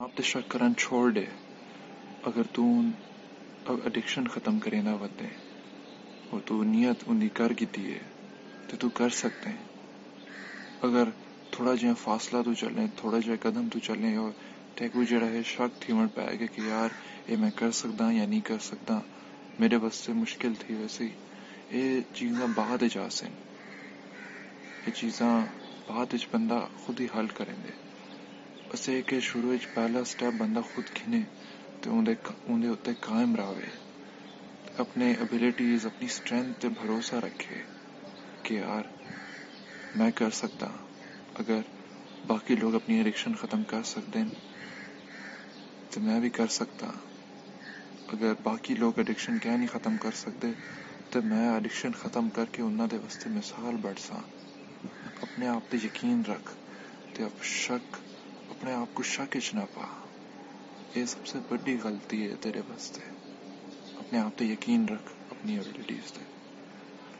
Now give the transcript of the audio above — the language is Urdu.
آپ تے شک کرن چھوڑ دے۔ اگر تو اڈکشن ختم کرے نہ وتے اور تو نیت ان کر گیتی ہے، تو تو کر سکتے ہیں۔ اگر تھوڑا جہا فاصلہ تو چلے تھوڑا جہا قدم تو چلے اور ٹیکو جڑا ہے، شک تھی من پائے گا کہ یار، اے میں کر سکتا یا نہیں کر سکتا۔ میرے واسطے مشکل تھی ویسے ہی۔ یہ چیزاں بعد جا سن یہ چیزاں بعد بندہ خود ہی حل کریں دے۔ بس یہ کہ شروع پہلا سٹیپ بندہ خود کھنے تو اندر اتنے قائم رہے اپنے ابیلٹیز اپنی اسٹرینتھ تے بھروسہ رکھے کہ یار میں کر سکتا ہاں۔ اگر باقی لوگ اپنی ایڈکشن ختم کر سکتے ہیں تو میں بھی کر سکتا ہاں۔ اگر باقی لوگ ایڈکشن کیا نہیں ختم کر سکتے تو میں ایڈکشن ختم کر کے انہوں دے واسطے مثال بڑھ سا اپنے آپ تے یقین رکھ تے اب شک اپنے آپ کو شکش نہ پا۔ یہ سب سے بڑی غلطی ہے تیرے واسطے۔ اپنے آپ پہ یقین رکھ، اپنی ایبلٹیز پہ۔